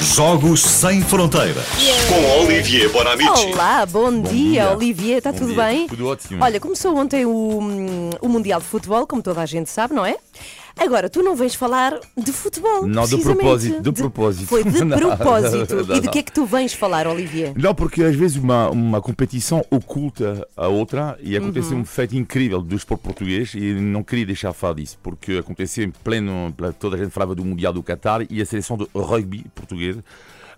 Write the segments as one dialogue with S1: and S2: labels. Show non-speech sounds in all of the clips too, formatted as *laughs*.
S1: Jogos Sem Fronteiras. Com Olivier Bonamici.
S2: Olá, bom, dia,
S3: dia.
S2: Olivier, está
S3: Bom
S2: tudo
S3: dia.
S2: bem?
S3: Tudo ótimo.
S2: Olha, começou ontem o, o Mundial de Futebol, como toda a gente sabe, não é? Agora, tu não vens falar de futebol.
S3: Não, de propósito, de propósito.
S2: Foi de *laughs*
S3: Não,
S2: propósito.
S3: não,
S2: e de
S3: não.
S2: que é que tu vens falar, Olivier?
S3: Não, porque às vezes uma, uma competição oculta a outra e aconteceu
S2: Uhum.
S3: um feito incrível do esporte português e não queria deixar de falar disso, porque aconteceu em pleno, toda a gente falava do Mundial do Qatar e a seleção de rugby português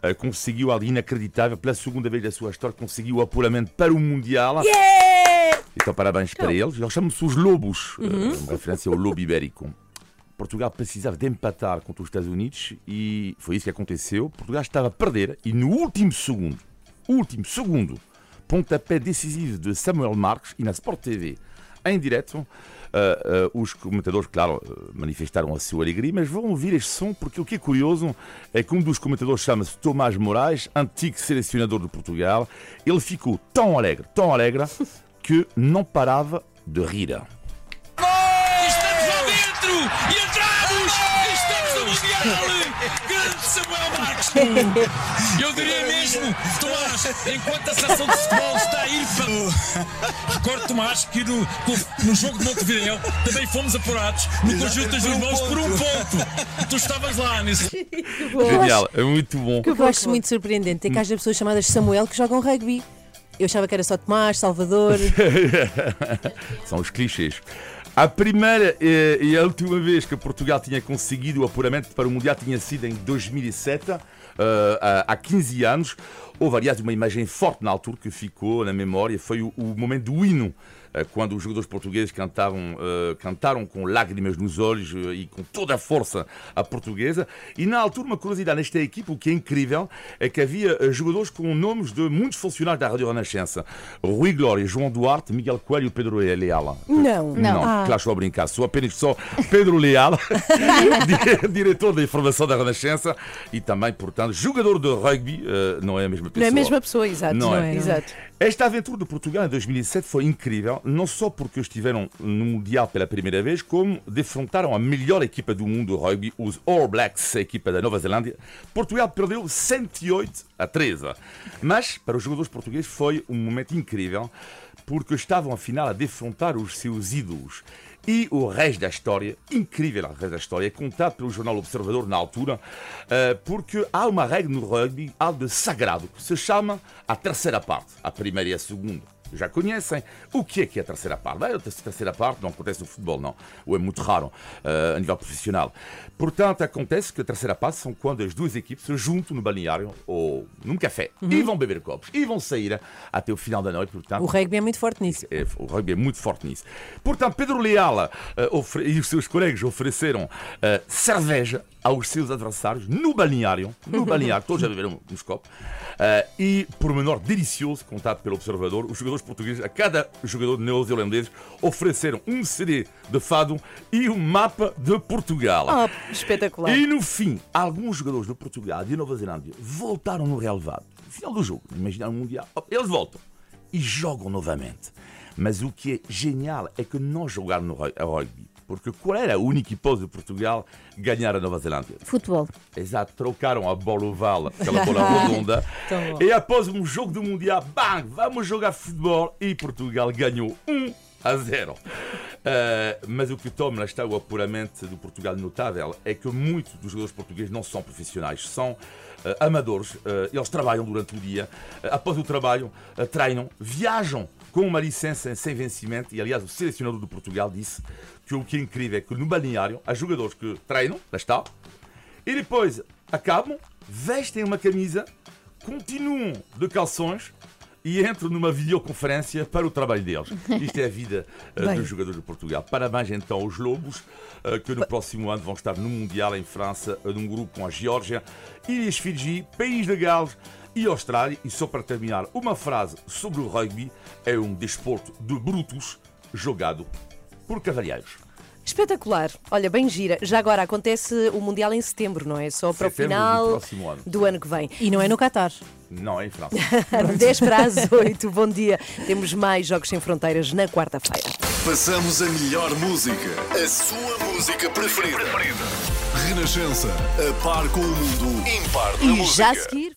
S3: eh, conseguiu algo inacreditável, pela segunda vez da sua história, conseguiu o apuramento para o Mundial. Então parabéns para eles. Eles chamam-se os Lobos, eh, uma referência ao lobo ibérico. Portugal precisava de empatar contra os Estados Unidos e foi isso que aconteceu. Portugal estava a perder e no último segundo, último segundo, pontapé decisivo de Samuel Marques e na Sport TV, em direto, eh, eh, os comentadores, claro, eh, manifestaram a sua alegria, mas vão ouvir este som porque o que é curioso é que um dos comentadores chama-se Tomás Moraes, antigo selecionador de Portugal. Ele ficou tão alegre, tão alegre, que não parava de rir.
S4: Grande Samuel Marques! Eu diria mesmo, Tomás, enquanto a seleção de futebol está a ir para. Recordo, Tomás, que no, no jogo de Montevideo também fomos apurados no conjunto dos irmãos por um ponto. Tu estavas lá nesse. *laughs*
S3: Genial, é muito bom.
S2: O que eu acho muito surpreendente é que haja pessoas chamadas Samuel que jogam rugby. Eu achava que era só Tomás, Salvador. *laughs*
S3: São os clichês. A primeira eh, e a última vez que Portugal tinha conseguido o apuramento para o Mundial tinha sido em 2007, eh, há- há 15 anos. Houve, aliás, uma imagem forte na altura que ficou na memória, foi o, momento do hino, quando os jogadores portugueses cantavam, eh, cantaram com lágrimas nos olhos eh, e com toda a força a portuguesa. E na altura, uma curiosidade nesta equipe, o que é incrível, é que havia eh, jogadores com nomes de muitos funcionários da Rádio Renascença. Rui Glória, João Duarte, Miguel Coelho e Pedro Leal.
S2: Não.
S3: Não,
S2: Ah.
S3: claro, estou a brincar. Sou apenas só Pedro Leal, *laughs* di- diretor da informação da Renascença e também, portanto, jogador de rugby. eh, não é a mesma pessoa.
S2: Não é a mesma pessoa, exato.
S3: Não é.
S2: Exato.
S3: Esta aventura de Portugal em 2007 foi incrível, não só porque estiveram no Mundial pela primeira vez, como defrontaram a melhor equipa do mundo de rugby, os All Blacks, a equipa da Nova Zelândia. Portugal perdeu 108 a 13. Mas, para os jogadores portugueses, foi um momento incrível, porque estavam afinal a defrontar os seus ídolos. E o resto da história, incrível o resto da história, é contado pelo jornal Observador na altura, eh, porque há uma regra no rugby, algo sagrado, que se chama a terceira parte, a primeira e a segunda. Já conhecem. O que é que é a terceira parte? A terceira parte não acontece no futebol, não. Ou é muito raro eh, a nível profissional. Portanto, acontece que a terceira parte são quando as duas equipes se juntam no balneário ou num café e vão beber copos e vão sair até o final da noite. Portanto,
S2: O rugby é muito forte nisso.
S3: é, o rugby é muito forte nisso. Portanto, Pedro Leal eh, ofere- e os seus colegas ofereceram eh, cerveja aos seus adversários no balneário, no *laughs* balneário, todos já beberam uns copos, eh, e, por menor delicioso, contado pelo observador, os jogadores portugueses, a cada jogador neozelandês, ofereceram um CD de fado e um mapa de Portugal.
S2: Oh, espetacular.
S3: E no fim, alguns jogadores de Portugal e de Nova Zelândia voltaram no relevado. No final do jogo, imagina o Mundial, eles voltam e jogam novamente. Mas o que é genial é que não jogaram no rugby. Porque qual era a única hipótese de Portugal ganhar a Nova Zelândia?
S2: Futebol.
S3: Exato, trocaram a bola oval pela *laughs* bola redonda. E após um jogo do Mundial, bang, vamos jogar futebol e Portugal ganhou 1 a 0. Eh, mas o que toma está o apuramento do Portugal notável é que muitos dos jogadores portugueses não são profissionais, são eh, amadores. Eh, eles trabalham durante o dia, após o trabalho, treinam, viajam com uma licença sem vencimento. E aliás, o selecionador de Portugal disse que o que é incrível é que no balneário há jogadores que treinam, lá está, e depois acabam, vestem uma camisa, continuam de calções e entram numa videoconferência para o trabalho deles. *laughs* Isto é a vida
S2: Bem.
S3: dos jogadores de Portugal. Parabéns então aos Lobos, eh, que no próximo ano vão estar no Mundial em França, eh, num grupo com a Geórgia, Ilhas Fiji, País de Gales e Austrália. E só para terminar, uma frase sobre o rugby: é um desporto de brutos jogado por cavalheiros.
S2: Espetacular. Olha, bem gira. Já agora acontece o Mundial em setembro, não é? Só para
S3: Setembro
S2: o
S3: do
S2: final
S3: próximo ano.
S2: do ano que vem.
S5: E não é no Qatar.
S3: Não é em França. *laughs*
S2: 10 para as 8. Bom dia. Temos mais Jogos Sem Fronteiras na quarta-feira.
S1: Passamos a melhor música. A sua música preferida. Renascença. A par com o mundo. Impar da
S2: E
S1: música.
S2: já a seguir.